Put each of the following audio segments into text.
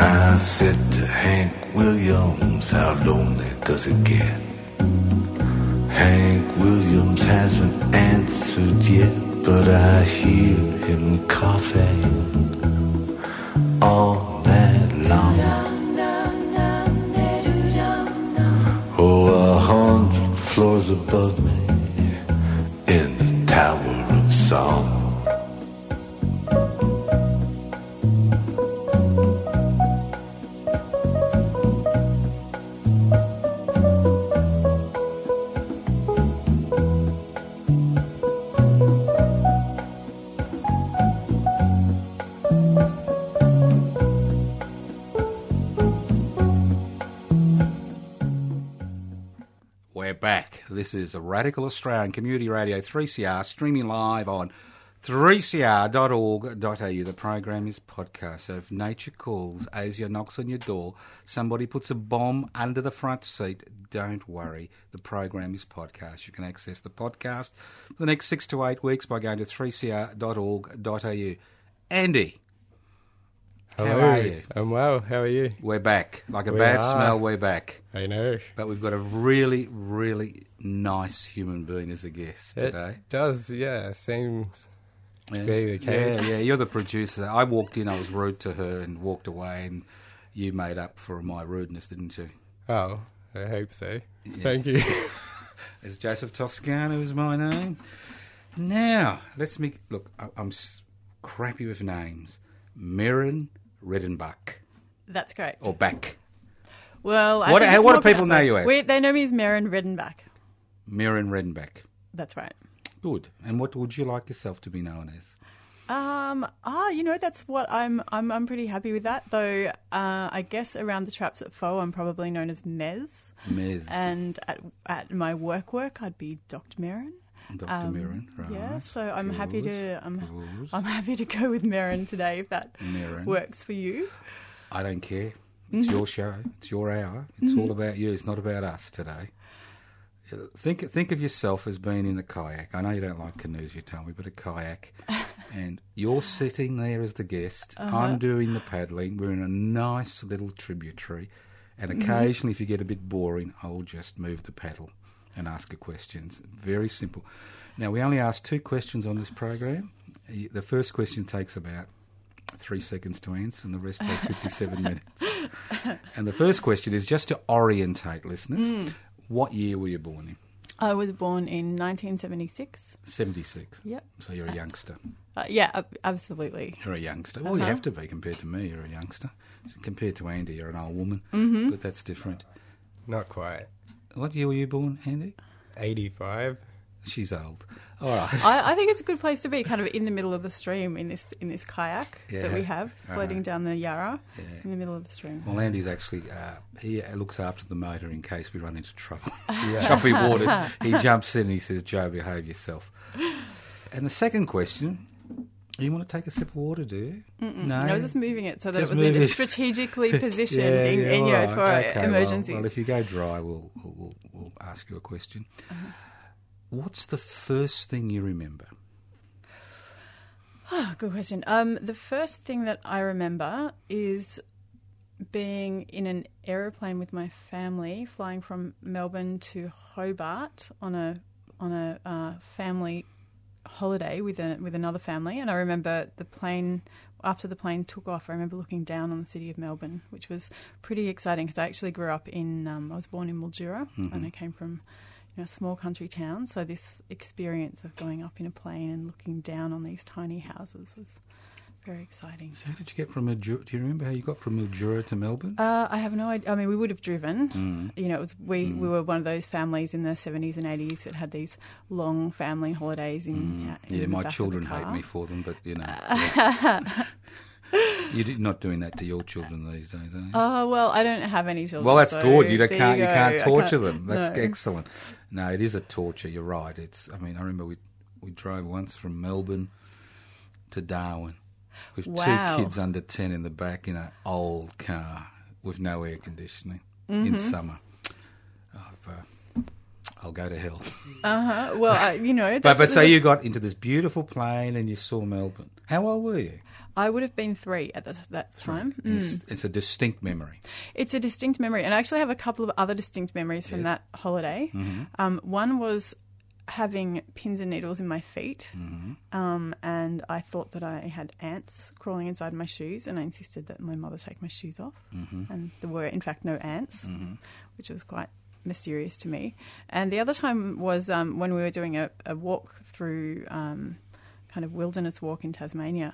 I said to Hank Williams, how lonely does it get? Hank Williams hasn't answered yet, but I hear him coughing all night long. Oh, a hundred floors above me in the Tower of Song. We're back. This is Radical Australian Community Radio 3CR streaming live on 3cr.org.au. The program is podcast. So if nature calls, Asia knocks on your door, somebody puts a bomb under the front seat, don't worry. The program is podcast. You can access the podcast for the next six to eight weeks by going to 3cr.org.au. Andy, Hello. How are you? I'm well. How are you? we're back. Like a We bad are. smell, we're back. I know. But we've got a really, really nice human being as a guest today. Does, yeah. Seems Yeah. be the case. Yeah, yeah, you're the producer. I walked in, I was rude to her and walked away, and you made up for my rudeness, didn't you? Oh, I hope so. Thank you. It's Joseph Toscano is my name. Now, let's make look. I, I'm crappy with names. Mirren Redenbach That's correct. or Back. Well, I What- how- what do people know you as? We, they know me as Marin Redenbach. Mirren Redenbach. That's right. Good. And what would you like yourself to be known as? Um, ah, you know, that's what I'm. I'm. I'm pretty happy with that. Though, uh, I guess around the traps at Foe, I'm probably known as Mez, Ms. and at at my work work, I'd be Dr. Marin. Dr. Um, Mirren. Right. Yeah, so I'm happy to. I'm. good. I'm happy to go with Marin today if that works for you. I don't care. It's Mm-hmm. your show. It's your hour. It's all about you. It's not about us today. Think think of yourself as being in a kayak. I know you don't like canoes, you tell me, but a kayak, and you're sitting there as the guest. Uh-huh. I'm doing the paddling. We're in a nice little tributary, and Mm-hmm. occasionally, if you get a bit boring, I'll just move the paddle and ask a question. It's very simple. Now we only ask two questions on this program. The first question takes about three seconds to answer, and the rest takes 57 minutes. And the first question is just to orientate listeners. Hmm. What year were you born in? I was born in 1976. 76. Yep. So you're a youngster. Uh, yeah, absolutely. You're a youngster. Well, Uh-huh. you have to be compared to me. You're a youngster. So compared to Andy, you're an old woman. Mm-hmm. But that's different. Not quite. What year were you born, Andy? 85. She's old. All right. I, I think it's a good place to be, kind of in the middle of the stream in this in this kayak that we have floating Uh-huh. down the Yarra Yeah. in the middle of the stream. Well, Andy's actually uh, he looks after the motor in case we run into trouble, Yeah. choppy waters. He jumps in and he says, "Joe, behave yourself." And the second question: You want to take a sip of water, do you? No, I was just moving it so that Just it was in it. strategically positioned, Yeah, in, yeah, in, you know, for. Okay, well- emergencies. Well, if you go dry, we'll, we'll, we'll, we'll ask you a question. What's the first thing you remember? Oh, good question. Um, the first thing that I remember is being in an aeroplane with my family, flying from Melbourne to Hobart on a on a uh, family holiday with a, with another family, and I remember the plane after the plane took off, I remember looking down on the city of Melbourne, which was pretty exciting because I actually grew up in. Um, I was born in Mildura, and I came from you know, a small country town. So this experience of going up in a plane and looking down on these tiny houses was very exciting. So how did you get from Mildura? Do you remember how you got from Mildura to Melbourne? Uh, I have no idea. I mean, we would have driven. Mm. You know, it was, we we were one of those families in the seventies and eighties that had these long family holidays in. uh, in Mm. yeah, the my back of the children hate me for them, but you know. yeah. You're not doing that to your children these days, are you? Oh well, I don't have any children. Well, that's so good. You don't, can't you, go. can't torture can't- them. That's no. excellent. No, it is a torture. You're right. It's. I mean, I remember we we drove once from Melbourne to Darwin with Wow. two kids under ten in the back in an old car with no air conditioning Mm-hmm. in summer. I've, uh, I'll go to hell. Uh-huh. Well, I, you know, But but so you got into this beautiful plane and you saw Melbourne. How old were you? I would have been three at that, that time. Mm. It's, it's a distinct memory. It's a distinct memory, and I actually have a couple of other distinct memories from Yes. that holiday. Um, one was having pins and needles in my feet, um, and I thought that I had ants crawling inside my shoes, and I insisted that my mother take my shoes off, and there were in fact no ants, which was quite mysterious to me. And the other time was um, when we were doing a, a walk through. Um, kind of wilderness walk in Tasmania.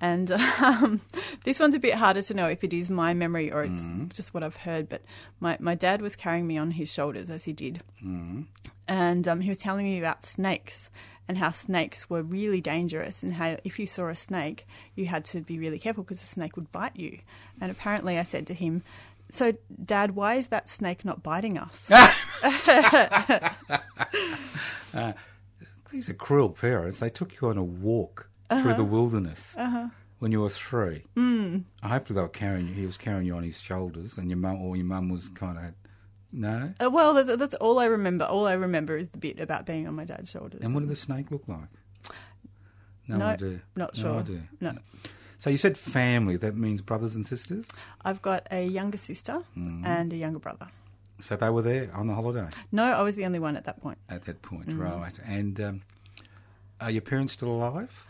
And um, this one's a bit harder to know if it is my memory or it's just what I've heard. But my, my dad was carrying me on his shoulders as he did. And um, he was telling me about snakes and how snakes were really dangerous and how if you saw a snake, you had to be really careful because the snake would bite you. And apparently I said to him, so, Dad, why is that snake not biting us? These are cruel parents. They took you on a walk Uh-huh. through the wilderness when you were three. Mm. Hopefully, they were carrying you. He was carrying you on his shoulders, and your mum or your mum was kind of no. Uh, well, that's, that's all I remember. All I remember is the bit about being on my dad's shoulders. And what did the snake look like? No, No, idea. not No sure. idea. No. So you said family. That means brothers and sisters. I've got a younger sister Mm-hmm. and a younger brother. So they were there on the holiday No, I was the only one at that point. at that point, Mm. right? And um, are your parents still alive?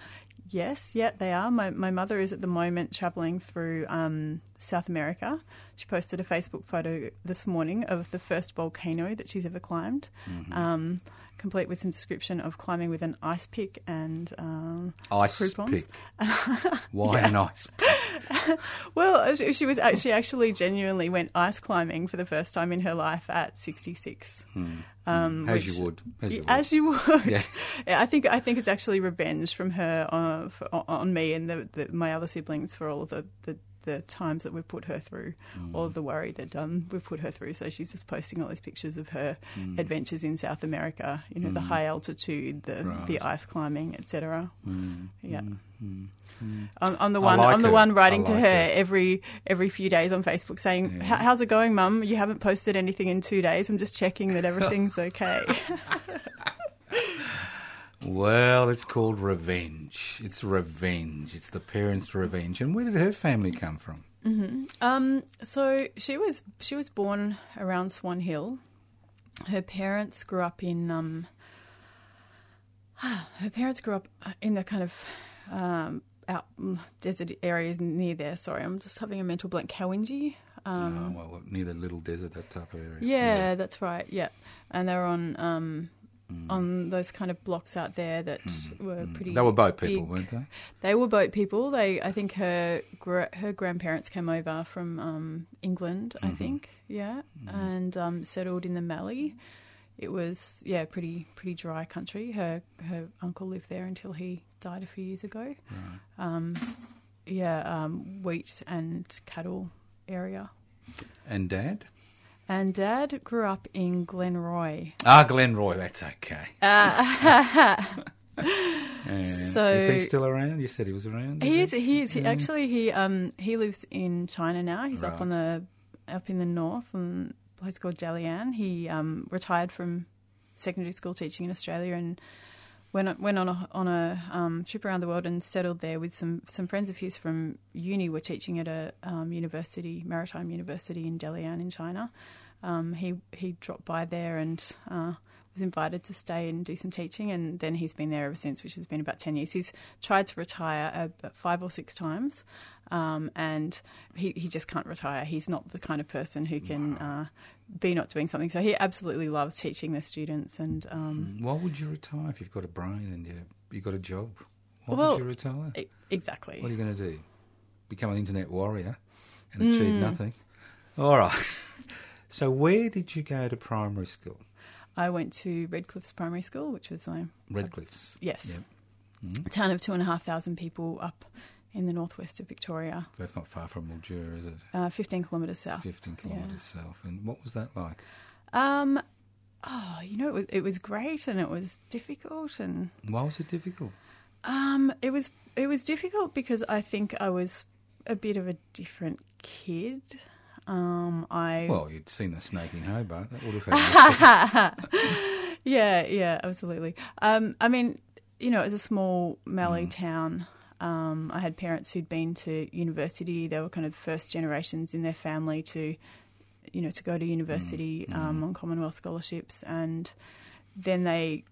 Yes, yeah, they are. My my mother is at the moment travelling through um, South America. She posted a Facebook photo this morning of the first volcano that she's ever climbed, Mm-hmm. um, complete with some description of climbing with an ice pick and um, Ice pick. Why an ice pick? Well, she she was she actually genuinely went ice climbing for the first time in her life at sixty six. Um, As which- you would. As you would. As you would. Yeah. Yeah, I think I think it's actually revenge from her on, for, on me and the, the, my other siblings for all of the, the, the times that we've put her through, Mm. all the worry that um, we've put her through. So she's just posting all these pictures of her Mm. adventures in South America. You know, the high altitude, the Right. Mm. the ice climbing, etc. Yeah. I'm, I'm the one. like I'm the it. one writing I to her it. every every few days on Facebook saying, "How- "How's it going, Mum? You haven't posted anything in two days. I'm just checking that everything's okay." Well, it's called revenge. It's revenge. It's the parents' revenge. And where did her family come from? Um, so she was she was born around Swan Hill. Her parents grew up in um, her parents grew up in the kind of um, out desert areas near there. Sorry, I'm just having a mental blank. Kawinji. Um, oh, well, near the little desert, that type of area. yeah, that's right. Yeah, and they're on um, on those kind of blocks out there that were pretty. They were boat people, big. weren't they? They were boat people. They, I think her gra- her grandparents came over from um, England. I think, yeah, and um, settled in the Mallee. It was yeah, pretty pretty dry country. Her her uncle lived there until he died a few years ago. Um, yeah, um, wheat and cattle area. And dad? And dad grew up in Glenroy. Ah, Glenroy, that's okay. And So- is he still around? You said he was around. He is. He is. He, actually, he um he lives in China now. He's up on the up in the north, in a place called Dalian. He um retired from secondary school teaching in Australia and went on- went on a on a um, trip around the world and settled there with some some friends of his from uni. Were teaching at a um, university, maritime university in Dalian in China. Um, he he dropped by there and uh, was invited to stay and do some teaching, and then he's been there ever since, which has been about ten years. He's tried to retire about five or six times, um, and he he just can't retire. He's not the kind of person who can uh, be not doing something. So he absolutely loves teaching the students, and um, Why would you retire if you've got a brain and you you got a job? Why Well, would you retire? e- exactly. What are you going to do? Become an internet warrior and achieve nothing? All right. So where did you go to primary school? I went to Redcliffs Primary School, which was my Redcliffs. yes, Yep. a town of two and a half thousand people up in the northwest of Victoria, So that's not far from Mildura, is it? uh, fifteen kilometres south. 15 kilometres south. And what was that like? Um, oh, you know, it was it was great and it was difficult and Why was it difficult? um, it was it was difficult because I think I was a bit of a different kid. Um, I Well, you'd seen the snake in Hobart. That would have had. yeah, yeah, absolutely. Um, I mean, you know, it was a small Mallee town. Um, I had parents who'd been to university. They were kind of the first generations in their family to, you know, to go to university um, on Commonwealth scholarships, and then they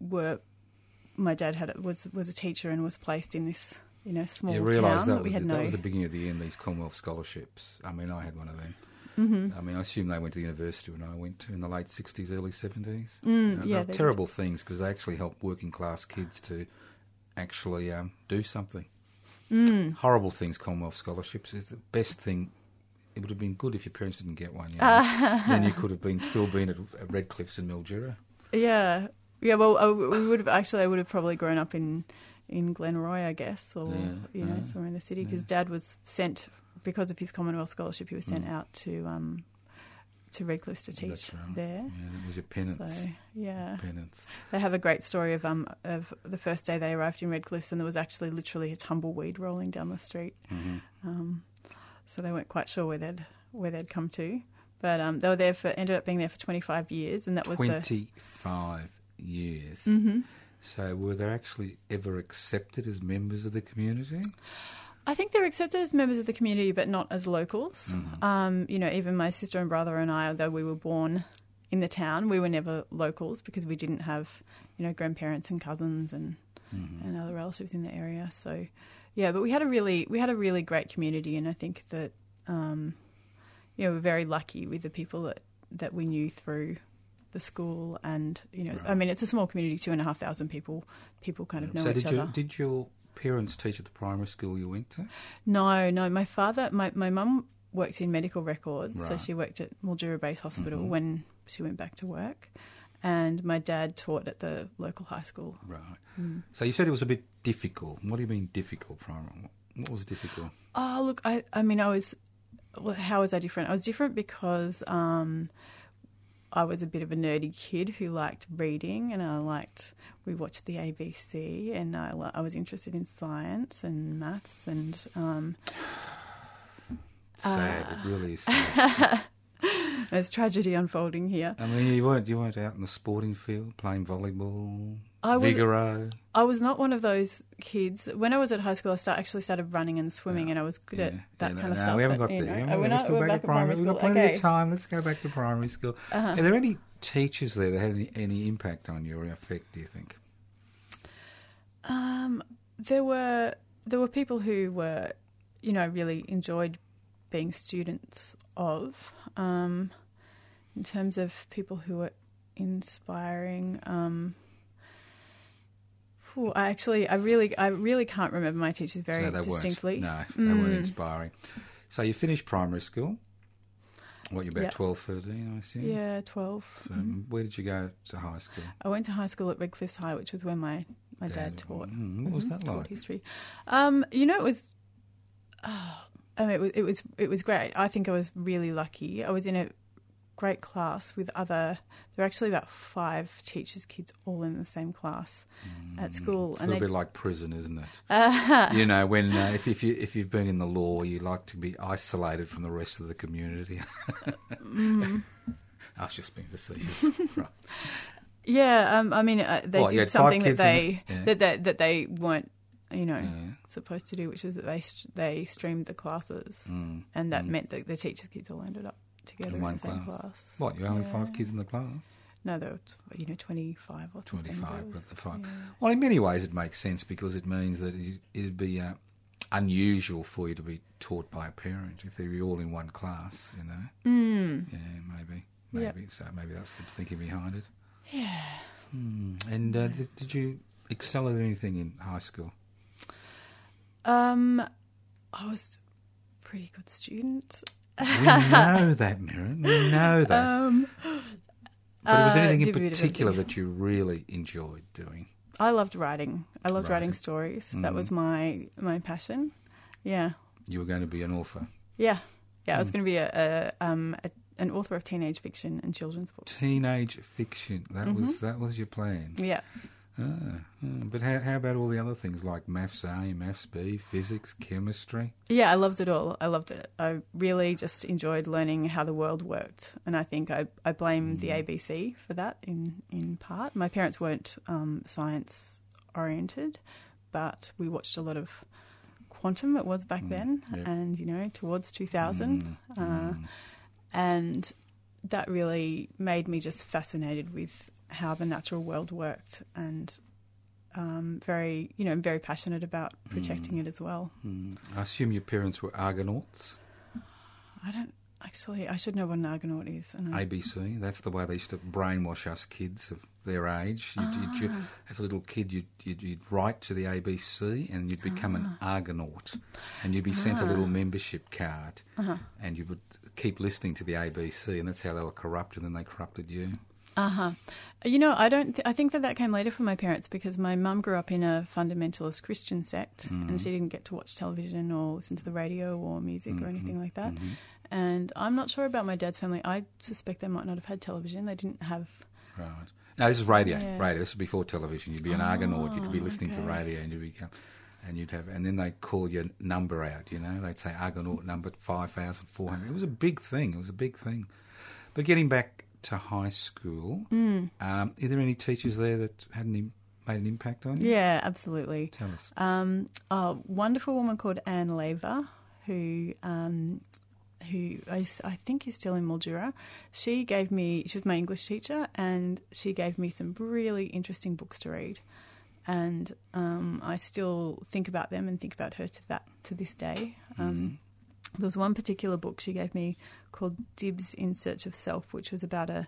were. My dad had was was a teacher and was placed in this you know small you town realise that, that we was had the, no. that was the beginning of the end, these Commonwealth scholarships. I mean, I had one of them. Mm-hmm. I mean, I assume they went to the university when I went to in the late 60s, early 70s. Mm, Uh, yeah, they're did. terrible things because they actually help working class kids to actually um, do something. Mm. Horrible things, Commonwealth scholarships is the best thing. It would have been good if your parents didn't get one. You know? then you could have been still been at, at Redcliffs in Mildura. Yeah, yeah. Well, I, we would have actually. I would have probably grown up in in Glenroy, I guess, or Yeah, you know, yeah, somewhere in the city. Because Dad was sent because of his Commonwealth scholarship. He was sent out to um, to Redcliffs to teach Mm. That's right. there. Yeah, that was your penance. So yeah, Penance. they have a great story of um of the first day they arrived in Redcliffs, and there was actually literally a tumbleweed rolling down the street. Mm-hmm. Um, so they weren't quite sure where they'd where they'd come to, but um, they were there for ended up being there for twenty five years, and that was the 25 years. Mm-hmm. So were they actually ever accepted as members of the community? I think they're accepted as members of the community, but not as locals. Mm-hmm. Um, you know, even my sister and brother and I, though we were born in the town, we were never locals because we didn't have, you know, grandparents and cousins and Mm-hmm. and other relatives in the area. So, yeah, but we had a really we had a really great community, and I think that, um, you know, we're very lucky with the people that that we knew through the school, and you know, I mean, it's a small community, two and a half thousand people. People kind of know so each did other. you, did your parents teach at the primary school you went to? No, no. My father, my my mum worked in medical records, so she worked at Mildura Base Hospital Mhm. when she went back to work, and my dad taught at the local high school. Right. Mm. So you said it was a bit difficult. What do you mean difficult, primary? What was difficult? Oh, look, I I mean, I was. How was I different? I was different because um, I was a bit of a nerdy kid who liked reading, and I liked. We watched the ABC, and I, I was interested in science and maths, and um, Sad. It really sad. there's tragedy unfolding here. I mean, you weren't you weren't out in the sporting field playing volleyball, I was- Vigoro. I was not one of those kids. When I was at high school, I start, actually started running and swimming, and I was good at that Yeah, kind no, of stuff. We haven't but, got you there. know, oh, we're we're not- still we're back, back at at primary. We've got plenty Okay. of time. Let's go back to primary school. Uh-huh. Are there any teachers there that had any, any impact on you or effect? Do you think? Um, there were there were people who were, you know, really enjoyed being students of. Um, in terms of people who were inspiring, um, phew, I actually, I really, I really can't remember my teachers very so they distinctly. weren't. No, they weren't Mm. inspiring. So you finished primary school. What, you're about Yeah. 12, 13, I assume? Yeah, twelve. So Mhm. where did you go to high school? I went to high school at Redcliffs High, which was where my, my dad, Dad, taught. mm, what was Mhm, that like? History. Um, you know, it was. Oh, I mean, it was, it was it was great. I think I was really lucky. I was in a great class with other. There were actually about five teachers' kids all in the same class at school, Mm, It's a and little they bit like prison, isn't it? you know, when uh, if, if you if you've been in the law, you like to be isolated from the rest of the community. Mm. I was just being facetious. right. yeah. Um, I mean, uh, they did something that they the- yeah. that they that they weren't, you know, Yeah. supposed to do, which is that they st- they streamed the classes, Mm, and that mm. meant that the teachers' kids all ended up together In in, one the same class. class. What? You only Yeah. five kids in the class? No, they were you know twenty five or something. 25 with the five. yeah. Well, in many ways, it makes sense because it means that it- it'd be uh, unusual for you to be taught by a parent if they were all in one class, you know. Mm. Yeah, maybe. Yep. Maybe. So maybe that's the thinking behind it. Yeah. Hmm. And uh, did, did you excel at anything in high school? Um, I was a pretty good student. We know that, Mirren. We know that. Um, but was uh, anything in give it a bit of particular that you really enjoyed doing? I loved writing. I loved Writing. writing stories. That Mm. was my my passion. Yeah, You were going to be an author. yeah, yeah. I Mm. was going to be a, a, um, a an author of teenage fiction and children's books. Teenage fiction. That Mm-hmm. was that was your plan. Yeah. Ah, ah. but how, how about all the other things like maths A, maths B, physics, chemistry? Yeah, I loved it all. I loved it. I really just enjoyed learning how the world worked, and I think I, I blame the ABC for that in in part. My parents weren't um, science oriented, but we watched a lot of quantum. It was back then, yeah. and you know, towards two thousand, uh, and that really made me just fascinated with how the natural world worked, and um, very you know, very passionate about protecting it as well. Hmm. I assume your parents were Argonauts. I don't actually. I should know what an Argonaut is. And I, ABC. That's the way they used to brainwash us kids of their age. You'd, you'd, Ah. as a little kid, you'd, you'd, you'd write to the ABC and you'd become an Ah. Argonaut. And you'd be sent a little membership card. Uh-huh. And you would keep listening to the ABC. And that's how they were corrupted and then they corrupted you. Uh huh. You know, I don't. Th- I think that that came later from my parents because my mum grew up in a fundamentalist Christian sect, and she mm. didn't get to watch television or listen to the radio or music or mm-hmm. anything like that. Mm-hmm. And I'm not sure about my dad's family. I suspect they might not have had television. They didn't have. Right. No, this is radio. Yeah. Radio. This is before television. You'd be an oh, Argonaut. You'd be listening to radio, and you'd become, and you'd have, and then they'd call your number out. You know, they'd say Argonaut number five thousand four hundred. It was a big thing. It was a big thing. But getting back to high school, Mm. um, are there any teachers there that had an made an impact on you? Yeah, absolutely. Tell us. Um, a wonderful woman called Anne Lever, who um, who is, I think is still in Mildura. She gave me. She was my English teacher, and she gave me some really interesting books to read. And um, I still think about them and think about her to that to this day. Um, There was one particular book she gave me called Dibs in Search of Self, which was about a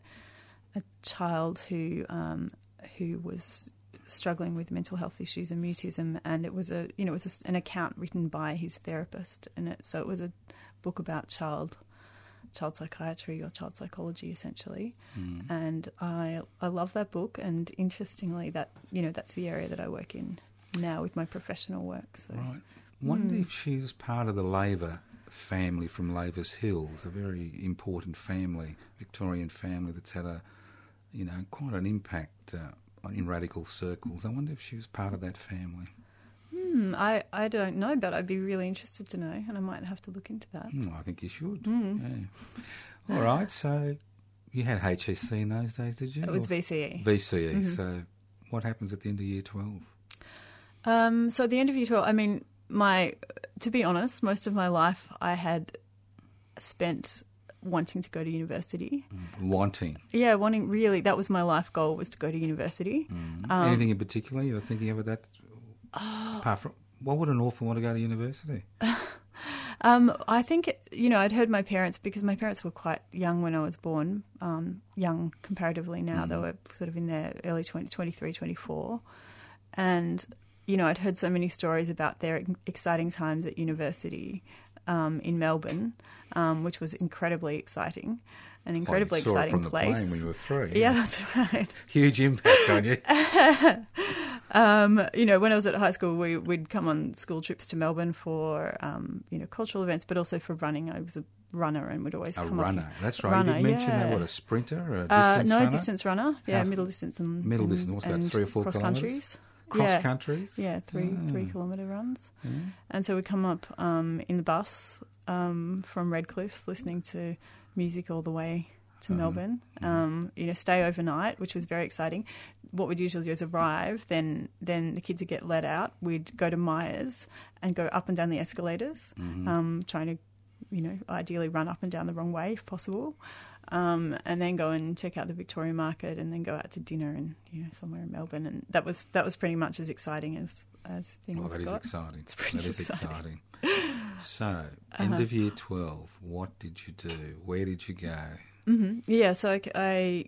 a child who um, who was struggling with mental health issues and mutism, and it was a you know it was a, an account written by his therapist, and it so it was a book about child child psychiatry or child psychology essentially, and I I love that book, and interestingly that you know that's the area that I work in now with my professional work. So Right. Wonder Hmm. if she was part of the Laver family from Lavers Hills, a very important family, Victorian family that's had a, you know, quite an impact uh, in radical circles. I wonder if she was part of that family. Hmm, I I don't know, but I'd be really interested to know, and I might have to look into that. Hmm, I think you should. Hmm. Yeah. All right. So you had HSC in those days, did you? It was VCE. VCE. Mm-hmm. So what happens at the end of year twelve? Um, so at the end of year 12, I mean, my, to be honest, most of my life I had spent wanting to go to university. Wanting. Yeah, wanting really, that was my life goal was to go to university. Um, Anything in particular you were thinking of at that? Oh. Apart from, why would an orphan want to go to university? Um, I think, you know, I'd heard my parents, because my parents were quite young when I was born, um, young comparatively now. They were sort of in their early 20, 23, 24. And, you know, I'd heard so many stories about their exciting times at university um, in Melbourne, um, which was incredibly exciting, an incredibly Well, you saw it exciting place. plane when you were three. yeah, that's right. Huge impact on you. Um, you know, when I was at high school, we, we'd come on school trips to Melbourne for, um, you know, cultural events, but also for running. I was a runner and would always A come runner. up. That's right. Runner, you did mention that. yeah. What, a sprinter? A Uh, no, runner? distance runner. Yeah, Half- middle distance and Middle and- distance, what's that, three or four cross countries. Cross yeah. countries? Yeah, three Ah. three kilometre runs. And so we come up um, in the bus um, from Redcliffs, listening to music all the way to Uh-huh. Melbourne. Um, you know, stay overnight, which was very exciting. What we'd usually do is arrive, then then the kids would get let out. We'd go to Myers and go up and down the escalators, Mm-hmm. um, trying to, you know, ideally run up and down the wrong way if possible. Um, and then go and check out the Victoria Market, and then go out to dinner and you know somewhere in Melbourne, and that was that was pretty much as exciting as as things Well, that is got. exciting. It's pretty That is exciting. exciting. So, end of year 12, what did you do? Where did you go? hmm Yeah, so I, I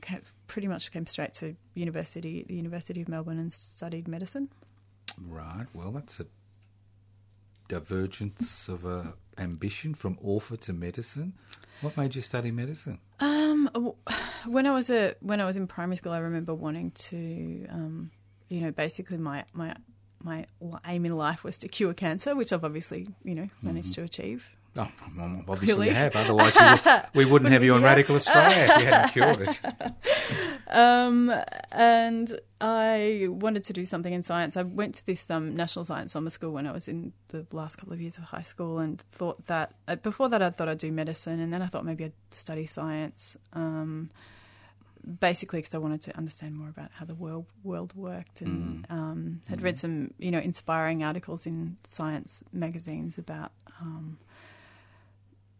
ca- pretty much came straight to university, the University of Melbourne, and studied medicine. Right, well, that's a divergence of uh, ambition from author to medicine. What made you study medicine? Um, when I was a when I was in primary school, I remember wanting to, um, you know, basically my my my aim in life was to cure cancer, which I've obviously you know managed to achieve. Oh, well, obviously Really? you have. Otherwise, you would, we wouldn't have you on Radical Australia if you hadn't cured it. Um, and I wanted to do something in science. I went to this um, National Science Summer School when I was in the last couple of years of high school, and thought that uh, before that I thought I'd do medicine, and then I thought maybe I'd study science. Um, basically, because I wanted to understand more about how the world world worked, and um, had read some you know inspiring articles in science magazines about. Um,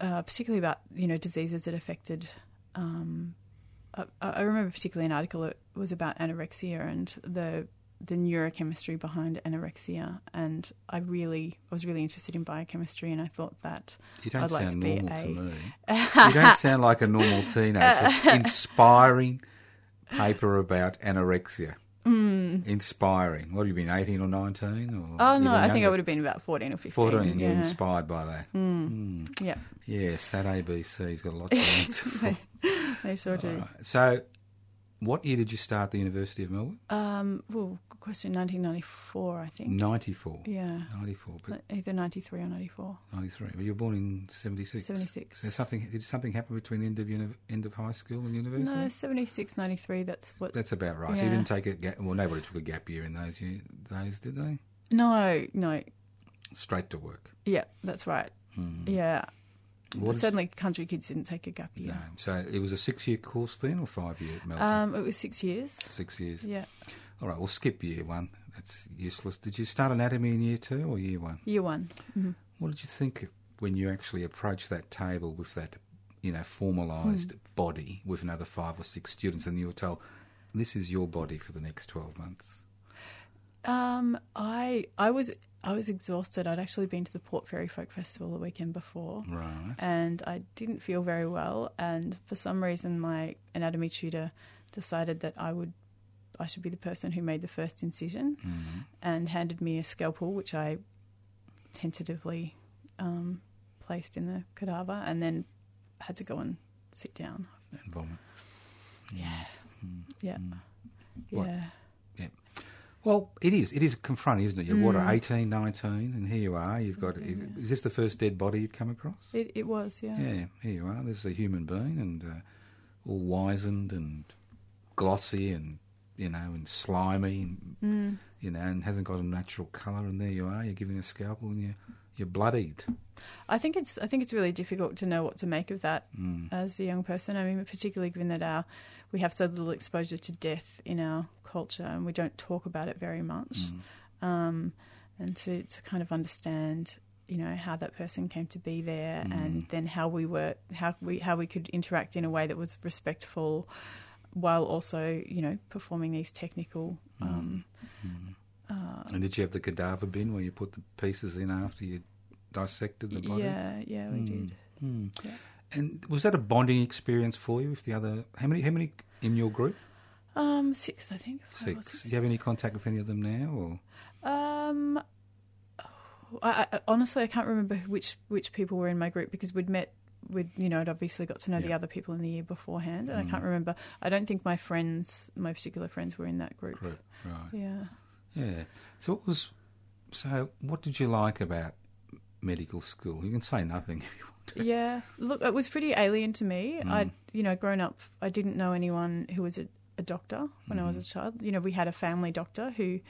uh, particularly about you know diseases that affected um, I, I remember particularly an article that was about anorexia and the the neurochemistry behind anorexia, and I really I was really interested in biochemistry, and I thought that You don't I'd like to sound be a to me. You don't sound like a normal teenager. Inspiring paper about anorexia. Mm. Inspiring. What have you been, 18 or 19? Or oh no, I think I would have been about fourteen or fifteen. 14, you're yeah. inspired by that. Mm. Mm. yeah, Yes, that ABC's got a lot to answer for. they sure do. Right. So, what year did you start the University of Melbourne? Um, well, good question. Nineteen ninety four, I think. 94. Yeah, 94, but either ninety three or ninety four. 93. Well, you were born in 76. 76. So something, did something happen between the end of, uni- end of high school and university? No, 76, 93, That's what. That's about right. So you didn't take a gap. Well, nobody took a gap year in those year, days, did they? No, no. Straight to work. Yeah, that's right. Yeah. What is- Certainly, country kids didn't take a gap No. year. So it was a six-year course then, or five-year? Um, it was six years. Six years. Yeah, All right. We'll skip year one. That's useless. Did you start anatomy in year two or year one? year one. hmm What did you think when you actually approached that table with that, you know, formalised body with another five or six students, and you were told, "This is your body for the next twelve months." Um, I I was I was exhausted. I'd actually been to the Port Fairy Folk Festival the weekend before, Right. and I didn't feel very well. And for some reason, my anatomy tutor decided that I would I should be the person who made the first incision, Mm-hmm. and handed me a scalpel, which I tentatively um, placed in the cadaver, and then had to go and sit down. And vomit. Yeah, Mm. What- yeah. Yeah. Well, it is. It is confronting, isn't it? You're what, Mm. 18, 19, and here you are. You've got. Is this the first dead body you'd come across? It it was, yeah. Yeah, here you are. This is a human being, and uh, all wizened and glossy, and you know, and slimy, and Mm. you know, and hasn't got a natural colour. And there you are. You're giving a scalpel, and you're you're bloodied. I think it's I think it's really difficult to know what to make of that Mm. as a young person. I mean, particularly given that our we have so little exposure to death in our culture, and we don't talk about it very much. Mm. Um, and to to kind of understand, you know, how that person came to be there, Mm. and then how we were how we how we could interact in a way that was respectful, while also you know performing these technical. Um, And did you have the cadaver bin where you put the pieces in after you dissected the body? yeah, yeah, we did. Mm. Yeah. And was that a bonding experience for you with the other? How many? How many in your group? Um, six, I think. five Six. Do you have any contact with any of them now, or? Um, I, I, honestly, I can't remember which which people were in my group because we'd met. We'd you know, I'd obviously got to know the other people in the year beforehand, and I Mm. can't remember. I don't think my friends, my particular friends, were in that group. Group, right? Yeah. Yeah. So what was? So what did you like about medical school? You can say nothing if you want to. Yeah. Look, it was pretty alien to me. Mm. I'd, you know, grown up, I didn't know anyone who was a, a doctor when I was Mm. a child. You know, we had a family doctor who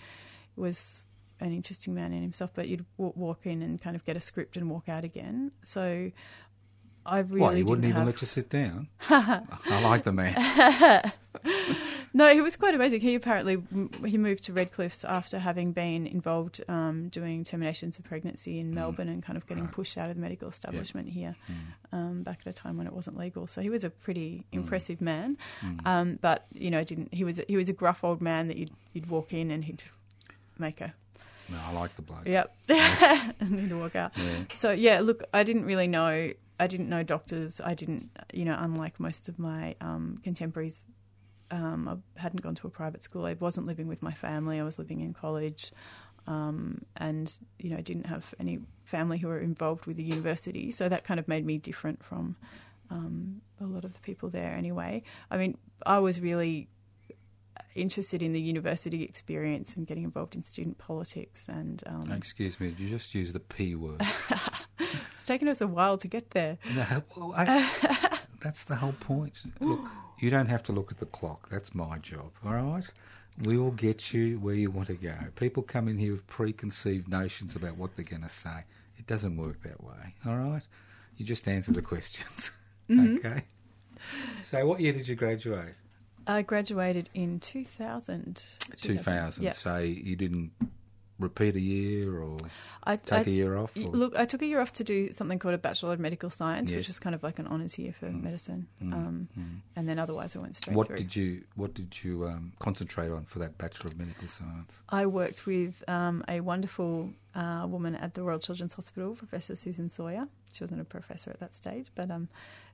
was an interesting man in himself, but you'd w- walk in and kind of get a script and walk out again. So I really Why you wouldn't even have... let you sit down? I like the man. No, he was quite amazing. He apparently he moved to Redcliffs after having been involved um, doing terminations of pregnancy in Melbourne and kind of getting Right. pushed out of the medical establishment here Mm. um, back at a time when it wasn't legal. So he was a pretty Mm. impressive man. Um, but you know, didn't he was he was a gruff old man that you'd you'd walk in and he'd make a No, I like the bloke. yep and he'd walk out. Yeah. So yeah, look, I didn't really know. I didn't know doctors. I didn't, you know, unlike most of my um, contemporaries, um, I hadn't gone to a private school. I wasn't living with my family. I was living in college, um, and you know, I didn't have any family who were involved with the university. So that kind of made me different from um, a lot of the people there. Anyway, I mean, I was really interested in the university experience and getting involved in student politics and um, Excuse me, did you just use the P word? it's taken us a while to get there. no, well, I, that's the whole point. Look, you don't have to look at the clock. That's my job, all right? We will get you where you want to go. People come in here with preconceived notions about what they're going to say. It doesn't work that way, all right? You just answer the questions, mm-hmm. okay? So, what year did you graduate? I graduated in 2000. 2000. Yeah. So, you didn't repeat a year or I, take I- a year off? Or? Look, I took a year off to do something called a Bachelor of Medical Science, Yes. which is kind of like an honours year for medicine. Mm, Um, And then otherwise I went straight What through. did you What did you um, concentrate on for that Bachelor of Medical Science? I worked with um, a wonderful uh, woman at the Royal Children's Hospital, Professor Susan Sawyer. She wasn't a professor at that stage, but um,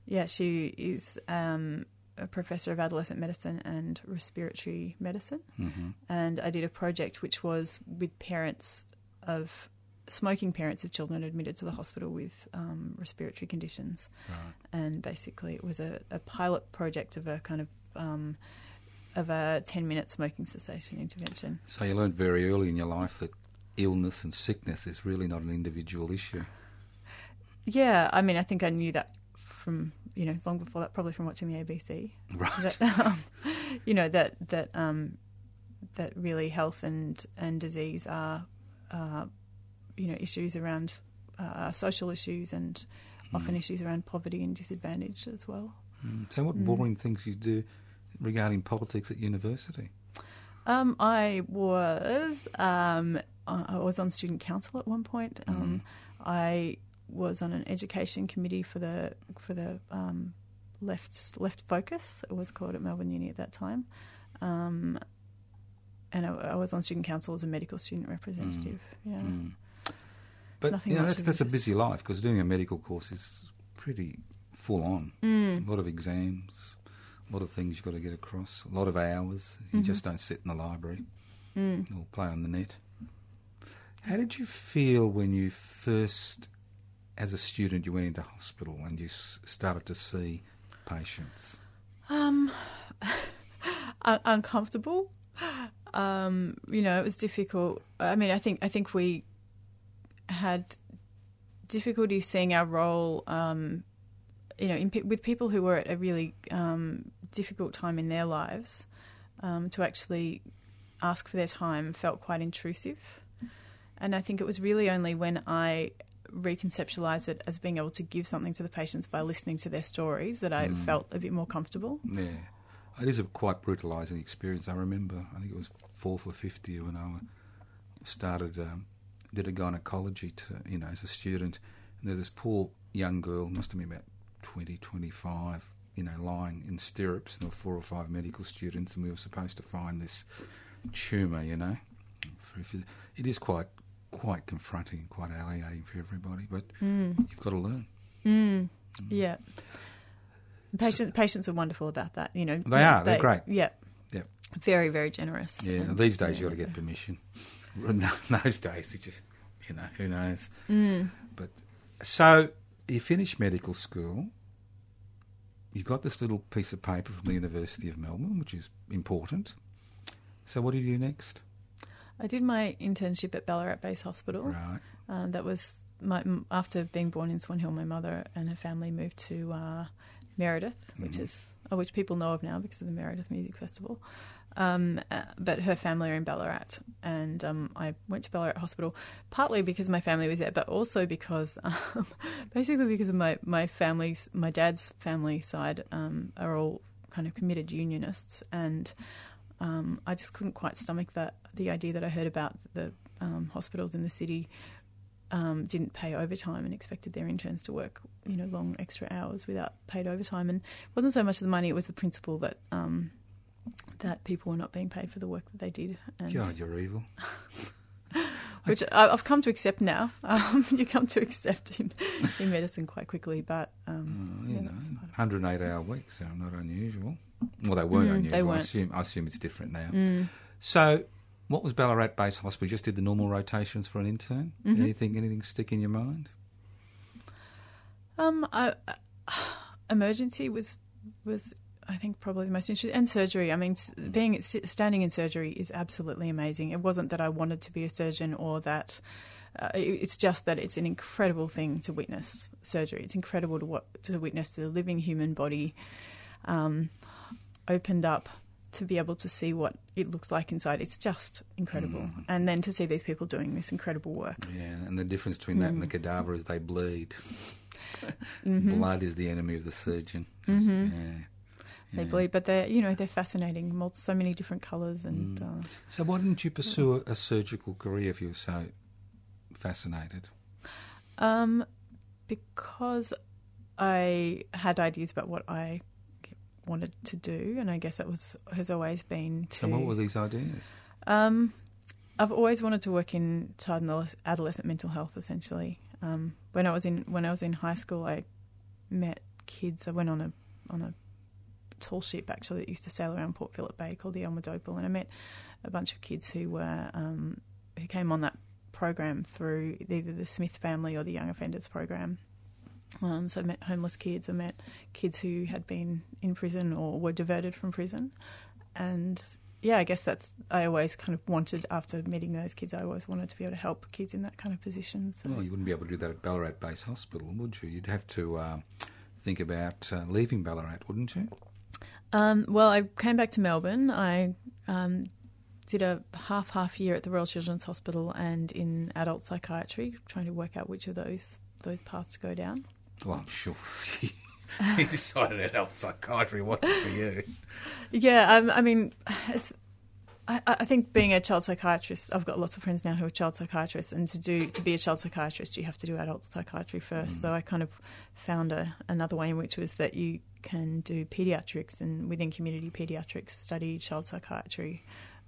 yeah, she is um, a professor of adolescent medicine and respiratory medicine. hmm and I did a project which was with parents of smoking parents of children admitted to the hospital with um, respiratory conditions. Right. And basically, it was a, a pilot project of a kind of um, of a ten minute smoking cessation intervention. So you learned very early in your life that illness and sickness is really not an individual issue. Yeah, I mean, I think I knew that from you know long before that, probably from watching the ABC. Right. that um, you know that that um, that really health and and disease are uh, you know issues around uh, social issues and often issues around poverty and disadvantage as well. Mm. So what boring things you do regarding politics at university? Um, I was um, I I was on student council at one point. Um, I was on an education committee for the for the um, left left focus. It was called at Melbourne Uni at that time, um, and I, I was on student council as a medical student representative. Yeah, Mm. But Nothing you know, that's, that's a busy life because doing a medical course is pretty full on. Mm. A lot of exams, a lot of things you've got to get across, a lot of hours. You Mm-hmm. just don't sit in the library Mm. or play on the net. How did you feel when you first, as a student, you went into hospital and you s- started to see patients? Um, un- uncomfortable. Um, you know, it was difficult. I mean, I think I think we had difficulty seeing our role. Um, you know, in, with people who were at a really um, difficult time in their lives, um, to actually ask for their time felt quite intrusive. And I think it was really only when I reconceptualized it as being able to give something to the patients by listening to their stories that I felt a bit more comfortable. Yeah. It is a quite brutalising experience. I remember, I think it was fourth or fifth year when I started, um, did a gynecology, to, you know, as a student. And there's this poor young girl, must have been about 20, 25, you know, lying in stirrups. And there were four or five medical students, and we were supposed to find this tumour, you know. For it is quite quite confronting, and quite alienating for everybody, but you've got to learn. Mm. Yeah. Patients, patients are wonderful about that. You know, They are, they're great. Yeah, Yeah. very, very generous. Yeah, And, these days yeah, you got to get permission. In those days, they just, you know, who knows. Mm. But so you finish medical school. You've got this little piece of paper from the University of Melbourne, which is important. So what do you do next? I did my internship at Ballarat Base Hospital. Right. Um, that was my after being born in Swan Hill. My mother and her family moved to uh, Meredith, which Mhm. is uh, which people know of now because of the Meredith Music Festival. Um, uh, but her family are in Ballarat, and um, I went to Ballarat Hospital partly because my family was there, but also because um, basically because of my my family's my dad's family side um, are all kind of committed unionists, and um, I just couldn't quite stomach that the idea that I heard about the um, hospitals in the city um, didn't pay overtime and expected their interns to work, you know, long extra hours without paid overtime. And it wasn't so much the money; it was the principle that um, that people were not being paid for the work that they did. And, God, you're evil. which I- I've come to accept now. Um, you come to accept in, in medicine quite quickly, but um, Oh, you yeah, know, that was part of it. 108 hour weeks are not unusual. Well, they weren't Mm, unusual. they I weren't. assume, I assume it's different now. Mm. So, what was Ballarat Base Hospital? You just did the normal rotations for an intern. Mhm. Anything, anything stick in your mind? Um, I, emergency was was I think probably the most interesting, and surgery. I mean, being standing in surgery is absolutely amazing. It wasn't that I wanted to be a surgeon or that. Uh, it's just that it's an incredible thing to witness surgery. It's incredible to what to witness the living human body um, opened up to be able to see what it looks like inside. It's just incredible, and then to see these people doing this incredible work. Yeah, and the difference between that and Mm. the cadaver is they bleed. Mm-hmm. Blood is the enemy of the surgeon. Mhm. Yeah. They Yeah. bleed, but they're you know they're fascinating. So many different colours and. Mm. Uh, So, why didn't you pursue a, a surgical career if you were so fascinated? Um, because I had ideas about what I wanted to do, and I guess that was has always been to. So, what were these ideas? Um, I've always wanted to work in child and adolescent mental health. Essentially, um, when I was in when I was in high school, I met kids. I went on a on a tall ship actually that used to sail around Port Phillip Bay called the Alma Doepel, and I met a bunch of kids who were um, who came on that program through either the Smith family or the Young Offenders program. Um, so I met homeless kids. I met kids who had been in prison or were diverted from prison, and yeah, I guess that's I always kind of wanted after meeting those kids. I always wanted to be able to help kids in that kind of position. So. Well, you wouldn't be able to do that at Ballarat Base Hospital, would you? You'd have to uh, think about uh, leaving Ballarat, wouldn't you? Um, well, I came back to Melbourne. I um, did a half half year at the Royal Children's Hospital and in adult psychiatry, trying to work out which of those those paths to go down. Well, I'm sure you decided that adult psychiatry wasn't for you. Yeah, um, I mean, it's. I, I think being a child psychiatrist, I've got lots of friends now who are child psychiatrists, and to do to be a child psychiatrist, you have to do adult psychiatry first. Though I kind of found a, another way in which was that you can do pediatrics and within community pediatrics study child psychiatry.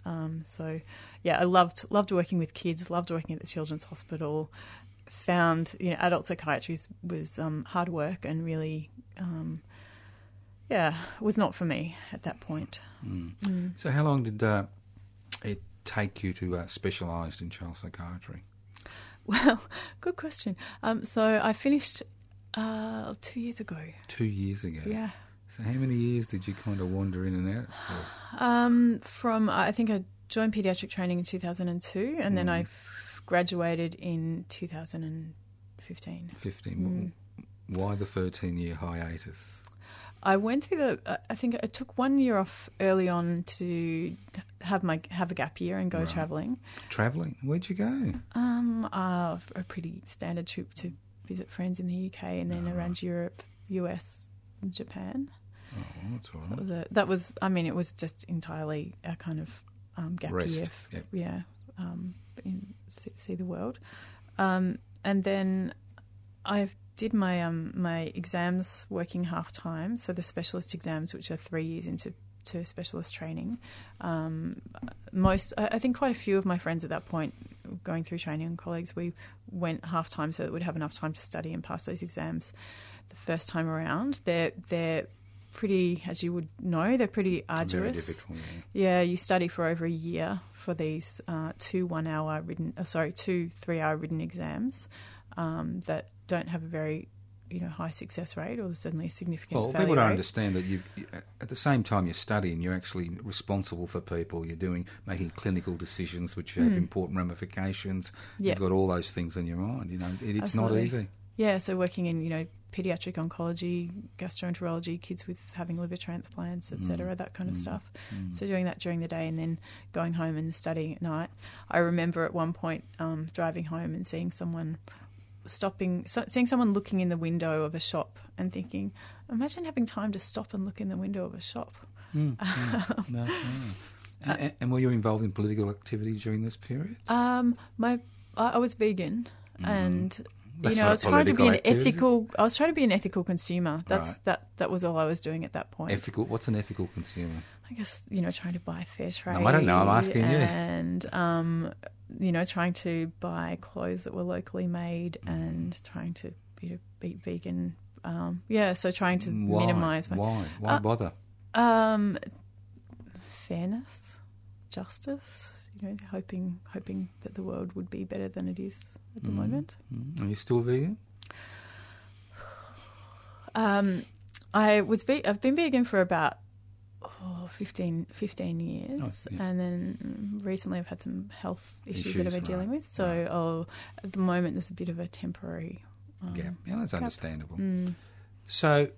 Um, so, yeah, I loved loved working with kids, loved working at the children's hospital. Found you know adult psychiatry was, was um, hard work and really, um, yeah, was not for me at that point. So, how long did uh, it take you to uh, specialise in child psychiatry? Well, good question. Um, so I finished uh, two years ago. Two years ago. Yeah. So, how many years did you kind of wander in and out? For? Um, from I think I joined pediatric training in 2002, and then I f- graduated in 2015. 15. Why the 13 year hiatus? I went through the. Uh, I think I took one year off early on to have my have a gap year and go Right. travelling. Travelling. Where'd you go? Um, uh, a pretty standard trip to visit friends in the UK, and then around Europe, US, and Japan. Oh, well, that's all That was a, that was. I mean, it was just entirely a kind of um, gap Rest, year. yep. Yeah, um, in, see, see the world, um, and then I did my um, my exams working half time. So the specialist exams, which are three years into to specialist training. Um, most, I I think, quite a few of my friends at that point, going through training and colleagues, we went half time so that we'd have enough time to study and pass those exams the first time around. They're they're pretty, as you would know, they're pretty arduous. Yeah. Yeah, you study for over a year for these uh, two one-hour written, uh, sorry, two three-hour written exams um, that don't have a very, you know, high success rate, or certainly a significant. Well, people don't rate. understand that you, at the same time you're studying, you're actually responsible for people. You're doing making clinical decisions which have important ramifications. Yeah. You've got all those things on your mind. You know, it, it's not easy. Yeah, so working in you know pediatric oncology, gastroenterology, kids with having liver transplants, etc., that kind of stuff. So doing that during the day and then going home and studying at night. I remember at one point um, driving home and seeing someone stopping, so, seeing someone looking in the window of a shop and thinking, imagine having time to stop and look in the window of a shop. No, no. And, and were you involved in political activity during this period? Um, my I, I was vegan, and Mm-hmm. That's you know, I was trying to be an activity. ethical. I was trying to be an ethical consumer. That's Right. that. That was all I was doing at that point. Ethical. What's an ethical consumer? I guess you know, trying to buy fair trade. No, I don't know, I'm asking you. And um, you know, trying to buy clothes that were locally made Mm. and trying to you know, be vegan. Um, yeah, so trying to Why? minimise my Why? Why Uh, bother? um, fairness, justice. You know, hoping hoping that the world would be better than it is at the moment. Mm. Are you still vegan? Um, I was ve- I've been vegan for about oh, 15, 15 years, Oh, yeah. and then mm, recently I've had some health issues, that I've been Issues, dealing with. So oh, at the moment there's a bit of a temporary. Um, yeah, yeah, that's gap. understandable. Mm. So,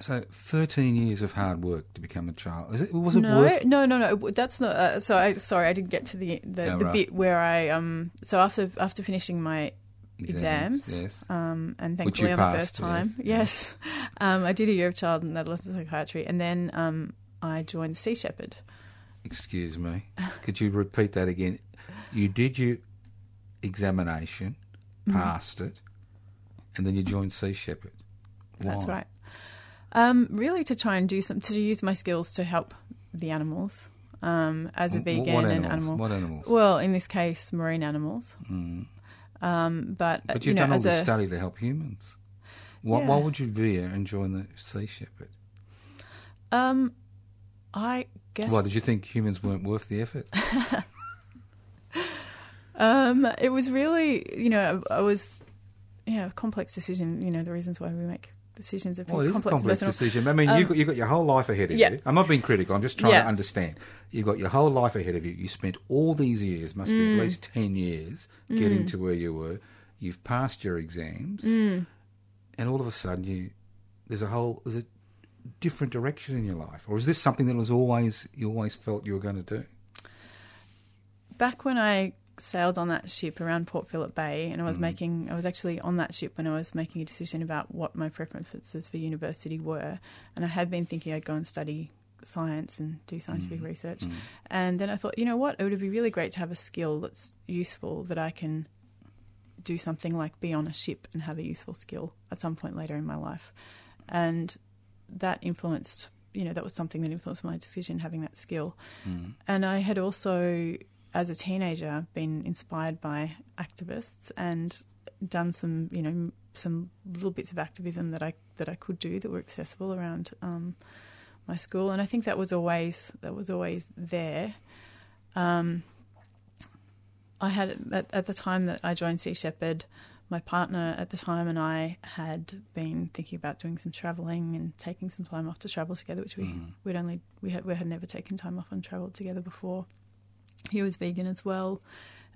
so thirteen years of hard work to become a child. Is it, was it no, worth? no, no, no. That's not. Uh, so I sorry, I didn't get to the the, Oh, the right. bit where I um. So after after finishing my exams, Yes. um, and thankfully on the first time, yes. yes, um, I did a year of child and adolescent psychiatry, and then um, I joined Sea Shepherd. Excuse me. Could you repeat that again? You did your examination, Mm-hmm. passed it, and then you joined Sea Shepherd. That's right. Um, really, to try and do some to use my skills to help the animals um, as a vegan what and animal. What animals? Well, in this case, marine animals. Mm. Um, but But you you've know, done all this a study to help humans. Why, Yeah. why would you veer and join the Sea Shepherd? um, I guess Why did you think humans weren't worth the effort? Um, it was really, you know, I was, yeah, a complex decision. You know, the reasons why we make decisions are Well, it is a complex. decision. I mean, Um, you've, got, you've got your whole life ahead of yeah. you. I'm not being critical. I'm just trying Yeah. to understand. You've got your whole life ahead of you. You spent all these years, must be Mm. at least 10 years, getting to where you were. You've passed your exams. Mm. And all of a sudden, you there's a whole, there's a different direction in your life. Or is this something that was always, you always felt you were going to do? Back when I sailed on that ship around Port Phillip Bay, and I Mm. was making, I was actually on that ship when I was making a decision about what my preferences for university were, and I had been thinking I'd go and study science and do Mm. scientific research, and then I thought, you know what, it would be really great to have a skill that's useful that I can do something like be on a ship and have a useful skill at some point later in my life. And that influenced, you know, that was something that influenced my decision having that skill. And I had also, as a teenager, been inspired by activists and done some, you know, some little bits of activism that I that I could do that were accessible around um, my school. And I think that was always that was always there. Um, I had at, at the time that I joined Sea Shepherd, my partner at the time and I had been thinking about doing some travelling and taking some time off to travel together, which we we'd only we had we had never taken time off and travelled together before. He was vegan as well,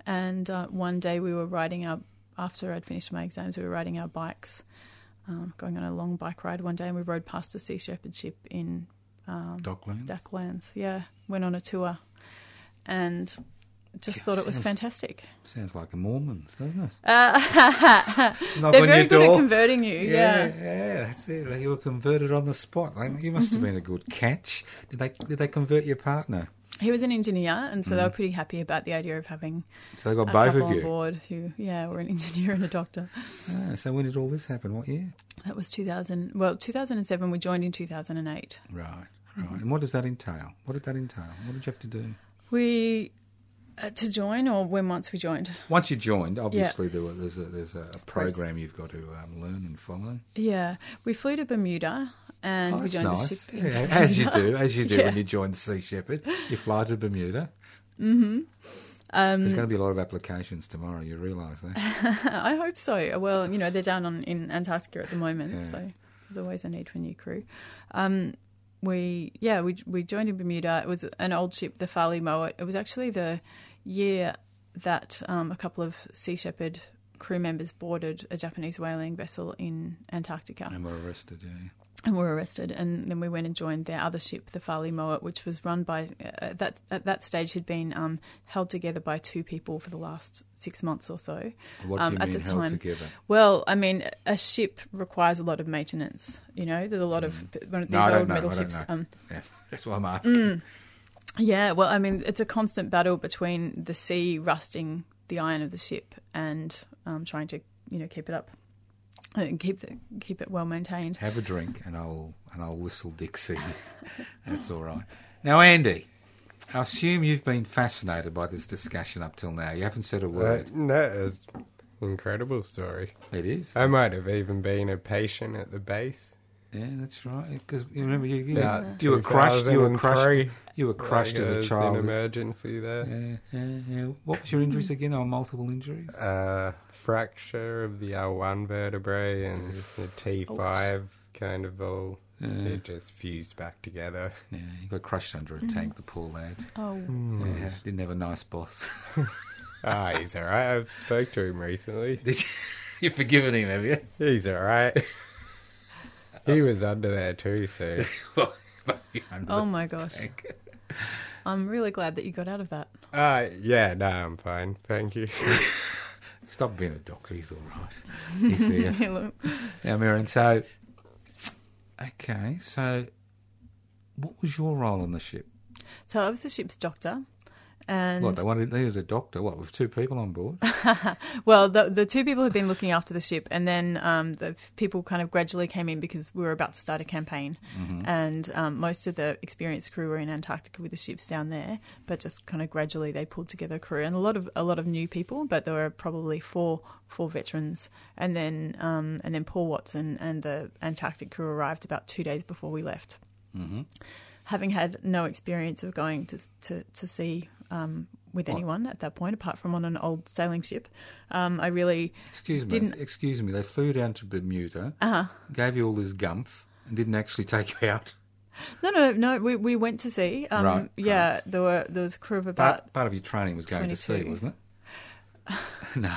and uh, one day we were riding our after I'd finished my exams, we were riding our bikes, um, going on a long bike ride one day, and we rode past the Sea Shepherd ship in um, Docklands? Ducklands. Yeah, went on a tour, and just Yeah, thought it was sounds- fantastic. Sounds like a Mormons, doesn't it? Uh, they're very good at converting you. Yeah, Yeah. yeah, that's it. Like, You were converted on the spot. Like, you must have been a good catch. Did they did they convert your partner? He was an engineer, and so they were pretty happy about the idea of having So they got a Mm. both of on you. board who, yeah, were an engineer and a doctor. Ah, so when did all this happen? What year? That was 2000. Well, 2007. We joined in 2008. Right, right. Mm-hmm. And what does that entail? What did that entail? What did you have to do? We uh, to join, or when once we joined. Once you joined, obviously there were, there's a there's a program you've got to um, learn and follow. Yeah, we flew to Bermuda, and Oh, we joined nice. a ship. Yeah, as you do, as you do Yeah. when you join Sea Shepherd. You fly to Bermuda. Um, There's going to be a lot of applications tomorrow. You realise that? I hope so. Well, you know, they're down on in Antarctica at the moment, Yeah. so there's always a need for new crew. Um, we yeah, we we joined in Bermuda. It was an old ship, the Farley Mowat. It was actually the year that um, a couple of Sea Shepherd crew members boarded a Japanese whaling vessel in Antarctica. and were arrested. Yeah. And were arrested. And then we went and joined their other ship, the Farley Mowat, which was run by uh, that at that stage had been um, held together by two people for the last six months or so. What do um, you at mean the held time. together? Well, I mean, a ship requires a lot of maintenance. You know, there's a lot of one of these Mm. No, old metal ships. Um, Yeah, that's why I'm asking. yeah, well, I mean, it's a constant battle between the sea rusting the iron of the ship and um, trying to, you know, keep it up keep the, keep it well maintained. Have a drink, and I'll and I'll whistle Dixie. That's all right. Now, Andy, I assume you've been fascinated by this discussion up till now. You haven't said a Uh, word. that is incredible story. it is. I might have even been a patient at the base. Yeah, that's right. Because you remember you you, Yeah, you were crushed. You were crushed. 2003. You were crushed Like, as I a was child. In emergency there. Yeah, yeah, yeah. What was your injuries again? Oh, multiple injuries. Uh, fracture of the L1 vertebrae and the T5 kind of all. Yeah. It just fused back together. Yeah, you got crushed under a tank, the poor lad. Oh, Yeah, didn't have a nice boss. Ah, he's alright. I've spoke to him recently. Did you? You've forgiven him, have you? He's alright. he was under there too, so Well, oh my gosh! tank. I'm really glad that you got out of that. uh yeah, no, I'm fine. Thank you. Stop being a doctor. He's all right. He's there. Look. Now, Marion, so, okay, so what was your role on the ship? so I was the ship's doctor, and What, they wanted, needed a doctor, what, with two people on board? Well, the the two people had been looking after the ship, and then um, the people kind of gradually came in because we were about to start a campaign, and um, most of the experienced crew were in Antarctica with the ships down there. But just kind of gradually, they pulled together a crew, and a lot of a lot of new people. But there were probably four four veterans, and then um, and then Paul Watson and the Antarctic crew arrived about two days before we left. Having had no experience of going to to, to sea um, with What? anyone at that point, apart from on an old sailing ship, um, I really Excuse me, Didn't- excuse me, they flew down to Bermuda, Uh-huh. gave you all this gumph, and didn't actually take you out. No, no, no. We we went to sea. Um, Right, Yeah, there were there was a crew of about. Part, part of your training was going to sea, wasn't it? no.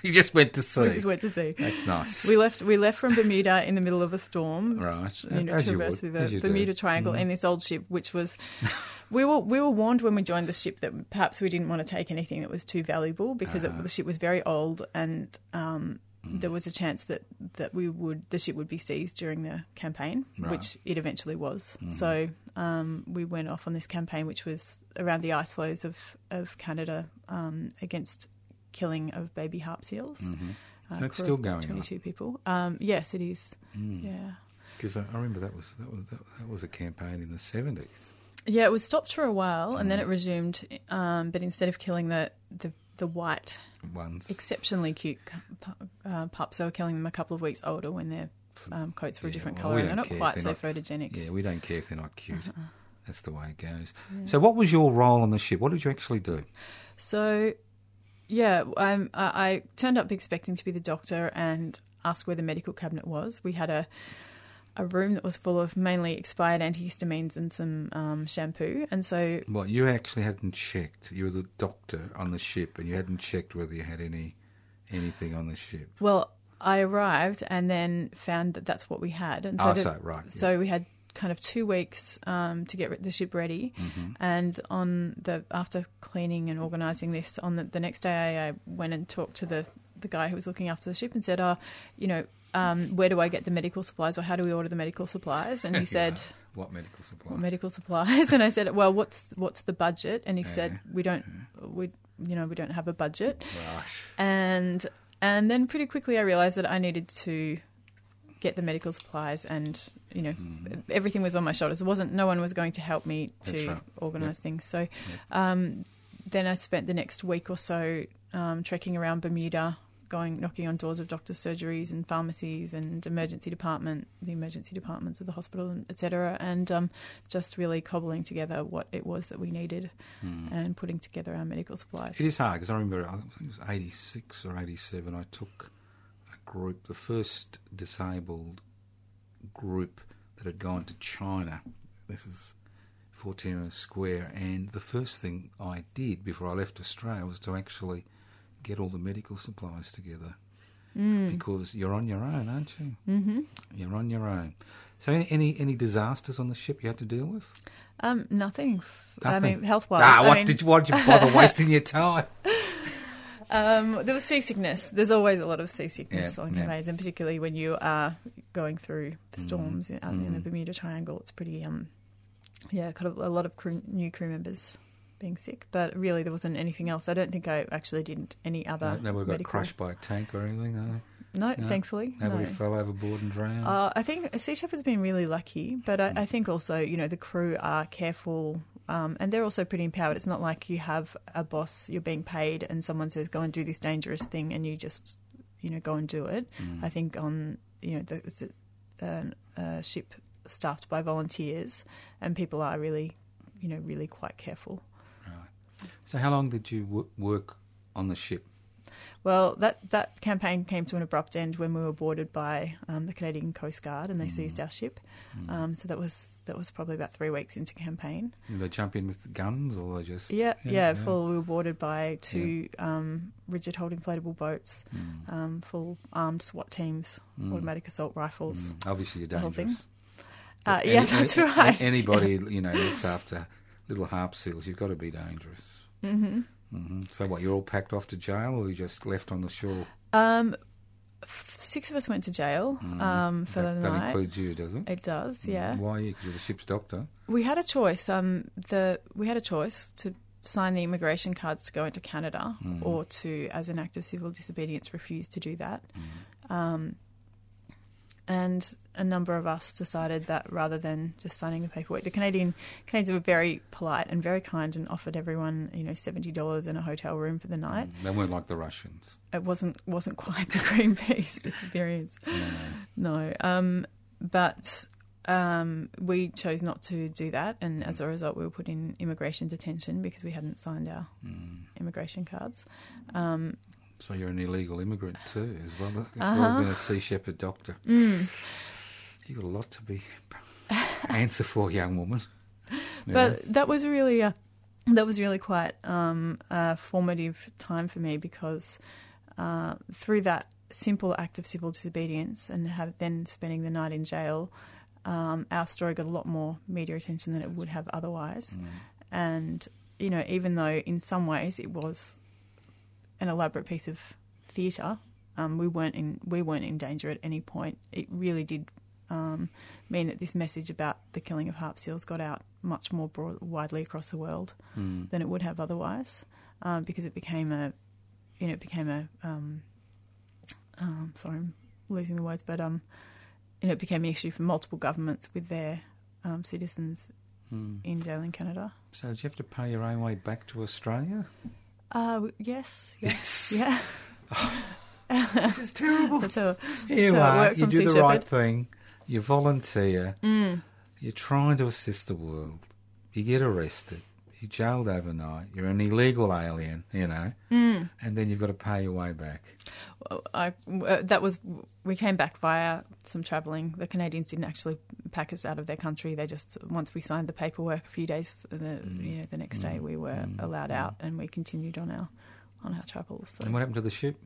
you just went to sea. we just went to sea. That's nice. We left. We left from Bermuda in the middle of a storm. Right. You know, As you would, the you do. Mm-hmm. Bermuda Triangle in this old ship, which was. We were we were warned when we joined the ship that perhaps we didn't want to take anything that was too valuable because Uh-huh. it, the ship was very old and um, Mm. there was a chance that, that we would the ship would be seized during the campaign, Right. Mm-hmm. which it eventually was. So um, we went off on this campaign, which was around the ice floes of of Canada um, against killing of baby harp seals. Uh, Mm-hmm. That's still going on? Twenty-two people. Um, yes, it is. Mm. Yeah. Because I, I remember that was that was that, that was a campaign in the seventies. Yeah, it was stopped for a while and then Mm. it resumed. Um, but instead of killing the, the, the white, Ones. exceptionally cute uh, pups, they were killing them a couple of weeks older when their um, coats were a different well, colour and they're not quite they're so not- photogenic. Yeah, we don't care if they're not cute. Uh-huh. That's the way it goes. So, what was your role on the ship? What did you actually do? So, yeah, um, I, I turned up expecting to be the doctor and ask where the medical cabinet was. We had a a room that was full of mainly expired antihistamines and some um, shampoo, and so well, you actually hadn't checked. You were the doctor on the ship, and you hadn't checked whether you had any anything on the ship. Well, I arrived and then found that that's what we had, and so, Oh, so, right, So we had kind of two weeks um, to get the ship ready, Mm-hmm. and on the after cleaning and organising this, on the, the next day, I went and talked to the the guy who was looking after the ship and said, "Oh, you know." Um, where do I get the medical supplies, or how do we order the medical supplies? And he said, What medical supply? what medical supplies and i said well what's what's the budget and he said we don't we you know we don't have a budget Gosh. and and then pretty quickly i realized that i needed to get the medical supplies and you know everything was on my shoulders. It wasn't no one was going to help me to right. organize things. So um, then i spent the next week or so um, trekking around bermuda going knocking on doors of doctors surgeries and pharmacies and emergency department the emergency departments of the hospital etc and um, just really cobbling together what it was that we needed and putting together our medical supplies. It is hard because I remember I think it was eighty six or eighty seven. I took group, the first disabled group that had gone to China. This was Fortuna Square, and the first thing I did before I left Australia was to actually get all the medical supplies together. Mm. because you're on your own, aren't you? Mm-hmm. You're on your own. So, any, any any disasters on the ship you had to deal with? Um, nothing. f- I Nothing? mean, health wise. Ah, what mean, did you? Why did you bother wasting your time? Um, there was seasickness. There's always a lot of seasickness Yeah, on yeah. conveyors, and particularly when you are going through Mm. storms in, um, in the Bermuda Triangle, it's pretty. Um, yeah, kind of a lot of crew, new crew members being sick, but really there wasn't anything else. I don't think I actually did any other. No, never got crushed by a tank or anything. No, No, No? thankfully, nobody no. fell overboard and drowned. Uh, I think Sea Shepherd's been really lucky, but I, I think also, you know, the crew are careful um, and they're also pretty empowered. It's not like you have a boss, you're being paid, and someone says, go and do this dangerous thing, and you just, you know, go and do it. I think on, you know, the, it's a, a, a ship staffed by volunteers, and people are really, you know, really quite careful. Right. so, how long did you w- work on the ship? Well, that, that campaign came to an abrupt end when we were boarded by um, the Canadian Coast Guard and they seized our ship. Um, so that was that was probably about three weeks into campaign. Did they jump in with guns, or they just Yeah, yeah, full. We were boarded by two um, rigid hull inflatable boats, um, full armed SWAT teams, automatic assault rifles. Mm, Obviously, you're The whole thing. dangerous. Uh, yeah, any- that's right. Anybody you know looks after little harp seals. You've got to be dangerous. Mm-hmm. Hmm So what? You're all packed off to jail, or you just left on the shore? Um, six of us went to jail um, for Mm. that, the that night. includes you, does it? It does, yeah. Why? you? Because you're the ship's doctor. We had a choice. Um, the we had a choice to sign the immigration cards to go into Canada, or to, as an act of civil disobedience, refuse to do that. Um, and a number of us decided that rather than just signing the paperwork, the Canadian Canadians were very polite and very kind and offered everyone, you know, seventy dollars in a hotel room for the night. They weren't like the Russians. It wasn't wasn't quite the Greenpeace experience. No, um, but um, we chose not to do that, and as a result, we were put in immigration detention because we hadn't signed our immigration cards. Um, So you're an illegal immigrant too, as well as, Uh-huh. well as being a sea shepherd doctor. Mm. You've got a lot to be answer for, young woman. You but know? that was really a that was really quite um, a formative time for me because uh, through that simple act of civil disobedience and have then spending the night in jail, um, our story got a lot more media attention than it would have otherwise. And you know, even though in some ways it was an elaborate piece of theatre, um, we weren't in we weren't in danger at any point. It really did um, mean that this message about the killing of harp seals got out much more broad, widely across the world than it would have otherwise, um, because it became a, you know, it became a, um, um, sorry, I'm losing the words, but um, you know, it became an issue for multiple governments with their um, citizens in jail in Canada. So did you have to pay your own way back to Australia? Uh, yes, yes, Yes. yeah. this is terrible. How, Here you are. You do Sea the Shepherd. right thing. You volunteer. Mm. You're trying to assist the world. You get arrested. You're jailed overnight. You're an illegal alien, you know, Mm. and then you've got to pay your way back. I, uh, that was we came back via some travelling. The Canadians didn't actually pack us out of their country. They just once we signed the paperwork a few days, the you know the next day we were allowed out and we continued on our on our travels. So And what happened to the ship?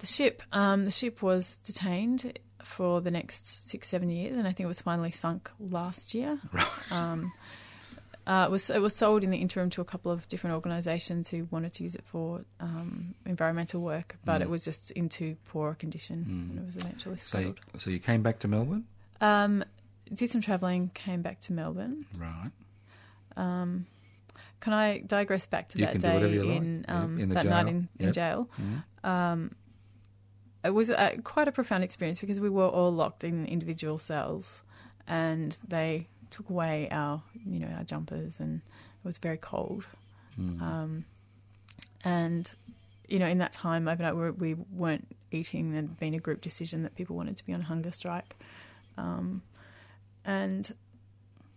the ship, um, the ship was detained for the next six seven years, and I think it was finally sunk last year. Right. Um, uh, it was it was sold in the interim to a couple of different organisations who wanted to use it for um, environmental work, but it was just in too poor a condition, and it was eventually So you, so you came back to Melbourne? Um, did some travelling, came back to Melbourne. Right. Um, can I digress back to You that day you like. in um, in that jail. night in, in Yep. jail? Mhm. Um, it was uh quite a profound experience because we were all locked in individual cells, and they took away our, you know, our jumpers, and it was very cold. Mm. Um, and you know, in that time overnight, we, we weren't eating. There'd been a group decision that people wanted to be on hunger strike, um, and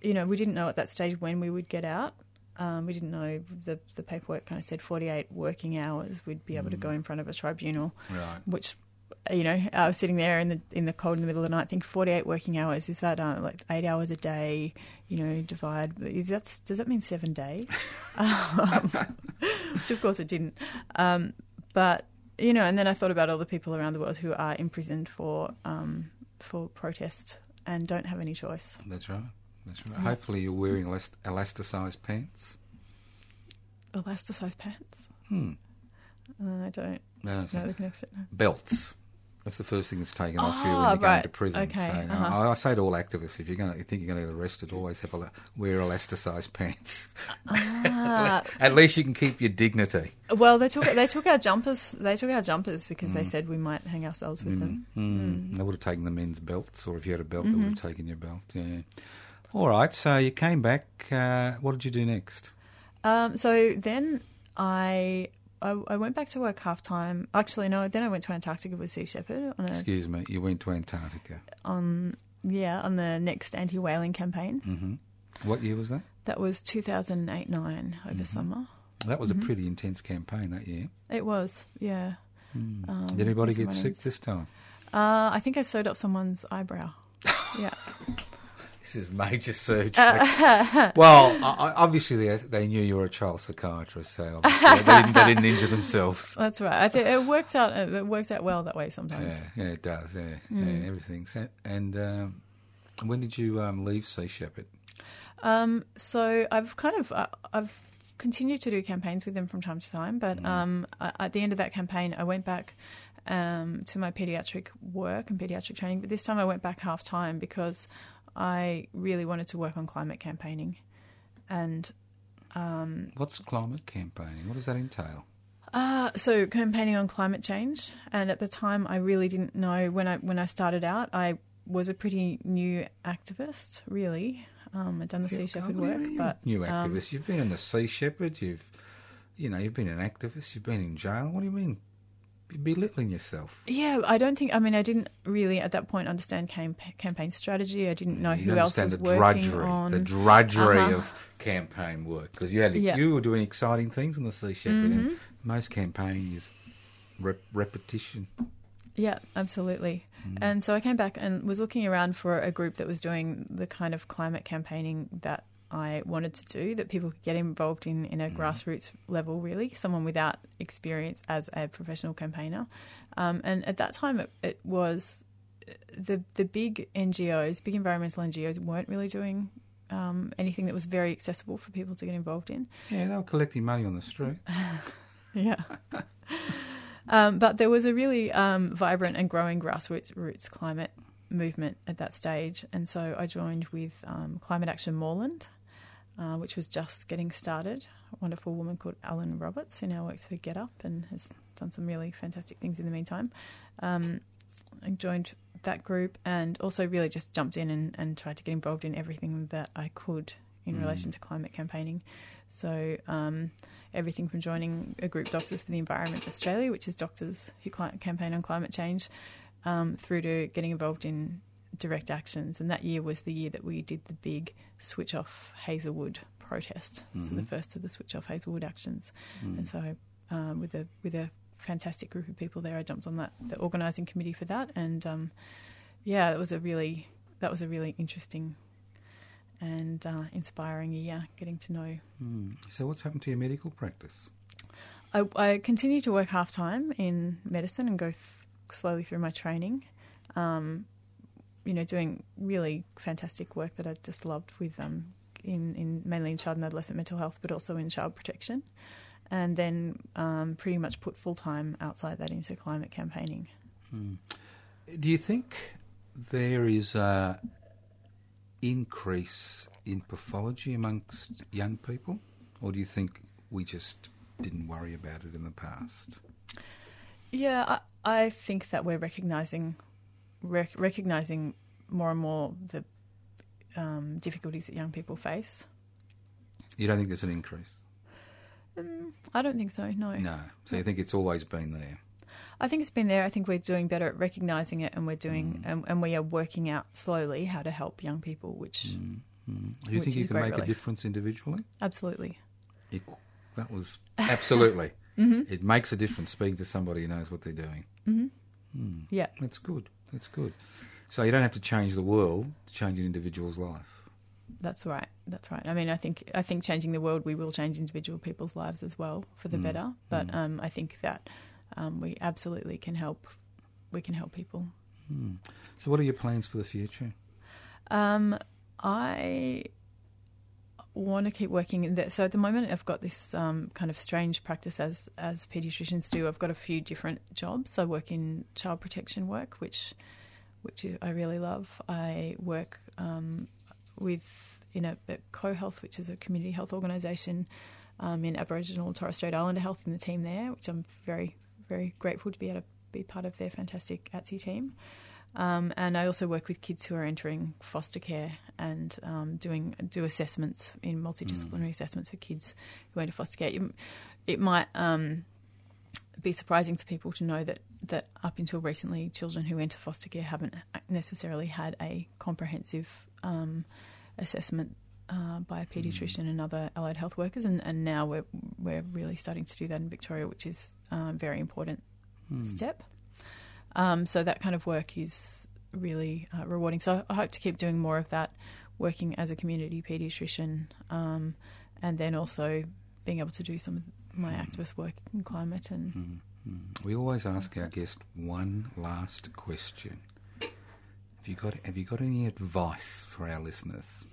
you know, we didn't know at that stage when we would get out. Um, we didn't know the the paperwork kind of said 48 working hours we'd be able to go in front of a tribunal, Right. which you know I was sitting there in the in the cold in the middle of the night, think 48 working hours is that uh, like eight hours a day? You know, divide is that does that mean seven days? um, which of course it didn't. Um, but you know, and then I thought about all the people around the world who are imprisoned for um, for protest and don't have any choice. That's right. That's right. Hopefully, you're wearing elast- elasticized pants. Elasticized pants. Hmm. Uh, I don't No, no, know the connection. belts. That's the first thing that's taken off you when Ah, you're going to prison. Okay, So, uh-huh. I, I say to all activists, if you're going to you think you're going to get arrested, always have a, wear elasticized pants. Ah, At least you can keep your dignity. well, they took they took our jumpers. They took our jumpers because they said we might hang ourselves with them. Mm. They would have taken the men's belts, or if you had a belt, they Mm-hmm. would have taken your belt. Yeah. All right. So you came back. Uh, what did you do next? Um, so then I, I I went back to work half time. Actually, no. Then I went to Antarctica with Sea Shepherd on a Excuse me. You went to Antarctica. on yeah on the next anti whaling campaign. hmm What year was that? That was 2008 9 over Mm-hmm. summer. That was Mm-hmm. a pretty intense campaign that year. It was yeah. Um, Did anybody get sick this time? Uh, I think I sewed up someone's eyebrow. yeah. This is major surgery. well, I, I- obviously they, they knew you were a child psychiatrist, so they, didn't, they didn't injure themselves. That's right. I think it works out. It works out well that way sometimes. Yeah, yeah, it does. Yeah, Mm. yeah everything. So, and um, when did you um, leave Sea Shepherd? Um, so I've kind of I- I've continued to do campaigns with them from time to time, but Mm. um, at the end of that campaign, I went back um, to my pediatric work and pediatric training. But this time, I went back half time because I really wanted to work on climate campaigning, and um, What's climate campaigning? What does that entail? Uh, so campaigning on climate change, and at the time, I really didn't know when I when I started out. I was a pretty new activist, really. Um, I'd done the Sea Shepherd What do you work, but new um, activist. you've been in the Sea Shepherd. You've, you know, you've been an activist. You've been in jail. What do you mean? Belittling yourself. yeah, I don't think. I mean, I didn't really at that point understand cam- campaign strategy. I didn't know you who else was the working drudgery, on. the drudgery Uh-huh. of campaign work because you had Yeah. Mm-hmm. you were doing exciting things on the Sea Shepherd. And most campaigning is rep- repetition. Yeah, absolutely. Mm. And so I came back and was looking around for a group that was doing the kind of climate campaigning that I wanted to do, that people could get involved in in a Mm. grassroots level, really, someone without experience as a professional campaigner. Um, and at that time, it, it was the the big NGOs, big environmental NGOs, weren't really doing um, anything that was very accessible for people to get involved in. Yeah, they were collecting money on the street. Yeah. um, but there was a really um, vibrant and growing grassroots roots climate movement at that stage. And so I joined with um, Climate Action Moreland, uh, which was just getting started. A wonderful woman called Ellen Roberts, who now works for Get Up and has done some really fantastic things in the meantime. Um, I joined that group and also really just jumped in and, and tried to get involved in everything that I could in relation to climate campaigning. So um, everything from joining a group, Doctors for the Environment Australia, which is doctors who campaign on climate change, um, through to getting involved in direct actions. And that year was the year that we did the big switch off Hazelwood protest. So the first of the switch off Hazelwood actions. And so um, with a with a fantastic group of people there, I jumped on that the organising committee for that. And um, yeah, it was a really that was a really interesting and uh, inspiring year. Getting to know Hmm. So, what's happened to your medical practice? I, I continue to work half time in medicine and go th- slowly through my training. Um, you know, doing really fantastic work that I just loved with um, in, in mainly in child and adolescent mental health, but also in child protection. And then um, pretty much put full time outside that into climate campaigning. Do you think there is a increase in pathology amongst young people, or do you think we just didn't worry about it in the past? Yeah, I, I think that we're recognizing rec- recognizing more and more the um, difficulties that young people face. You don't think there's an increase? I don't think so. No. No. So you think it's always been there? I think it's been there. I think we're doing better at recognizing it, and we're doing, Mm. and, and we are working out slowly how to help young people. Which Mm. Do you Which think you can make a difference individually? absolutely, Equal. That was absolutely. Mm-hmm. It makes a difference speaking to somebody who knows what they're doing. yeah, That's good. That's good. So you don't have to change the world to change an individual's life. that's right. That's right. I mean, I think I think changing the world, we will change individual people's lives as well for Mm. the better. But um, I think that um, we absolutely can help. We can help people. So, what are your plans for the future? Um, I want to keep working. In that. So at the moment, I've got this um, kind of strange practice as as pediatricians do. I've got a few different jobs. I work in child protection work, which which I really love. I work um, with in a, a Co-Health, which is a community health organisation um, in Aboriginal and Torres Strait Islander Health in the team there, which I'm very very grateful to be able to be part of their fantastic ATSI team. Um, and I also work with kids who are entering foster care and um, doing do assessments in multidisciplinary assessments for kids who enter foster care. It, it might um, be surprising to people to know that that up until recently, children who enter foster care haven't necessarily had a comprehensive um, assessment uh, by a paediatrician and other allied health workers, and, and now we're we're really starting to do that in Victoria, which is a very important step. Um, so that kind of work is really uh, rewarding. So I hope to keep doing more of that, working as a community paediatrician, um, and then also being able to do some of my activist work in climate and. We always ask our guest one last question. Have you got Have you got any advice for our listeners?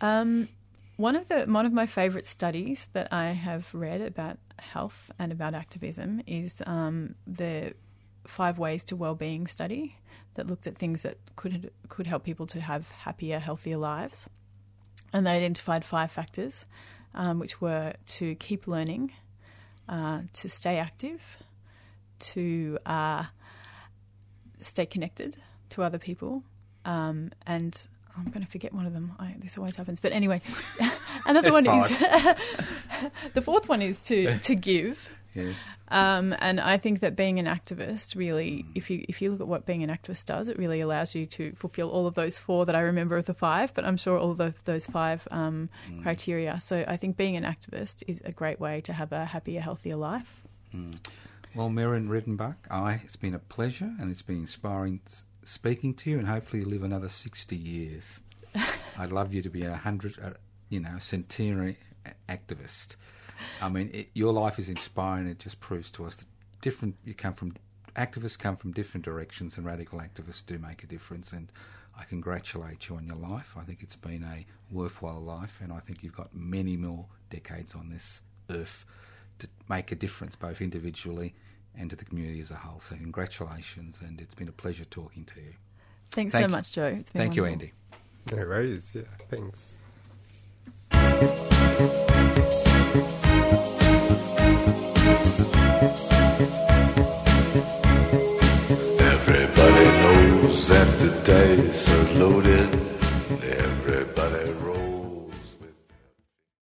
Um, one of the one of my favourite studies that I have read about health and about activism is um, the five ways to well-being study that looked at things that could could help people to have happier, healthier lives, and they identified five factors, um, which were to keep learning, uh, to stay active, to uh, stay connected to other people, um, and I'm going to forget one of them. I, this always happens, but anyway, another one is the fourth one is to to give. Yeah. Um, and I think that being an activist really, if you if you look at what being an activist does, it really allows you to fulfil all of those four that I remember of the five. But I'm sure all of those, those five um, criteria. So I think being an activist is a great way to have a happier, healthier life. Well, Merrin Redenbach, I, it's been a pleasure and it's been inspiring speaking to you, and hopefully you live another 60 years. I'd love you to be a hundred, uh, you know, centenary a- activist. I mean, it, your life is inspiring. It just proves to us that different, you come from, activists come from different directions, and radical activists do make a difference. And I congratulate you on your life. I think it's been a worthwhile life, and I think you've got many more decades on this earth to make a difference, both individually and to the community as a whole. So, congratulations, and it's been a pleasure talking to you. Thanks Thank so you. much, Joe. It's been Thank you. Andy. No worries. Yeah, thanks. Everybody knows that the dice are loaded.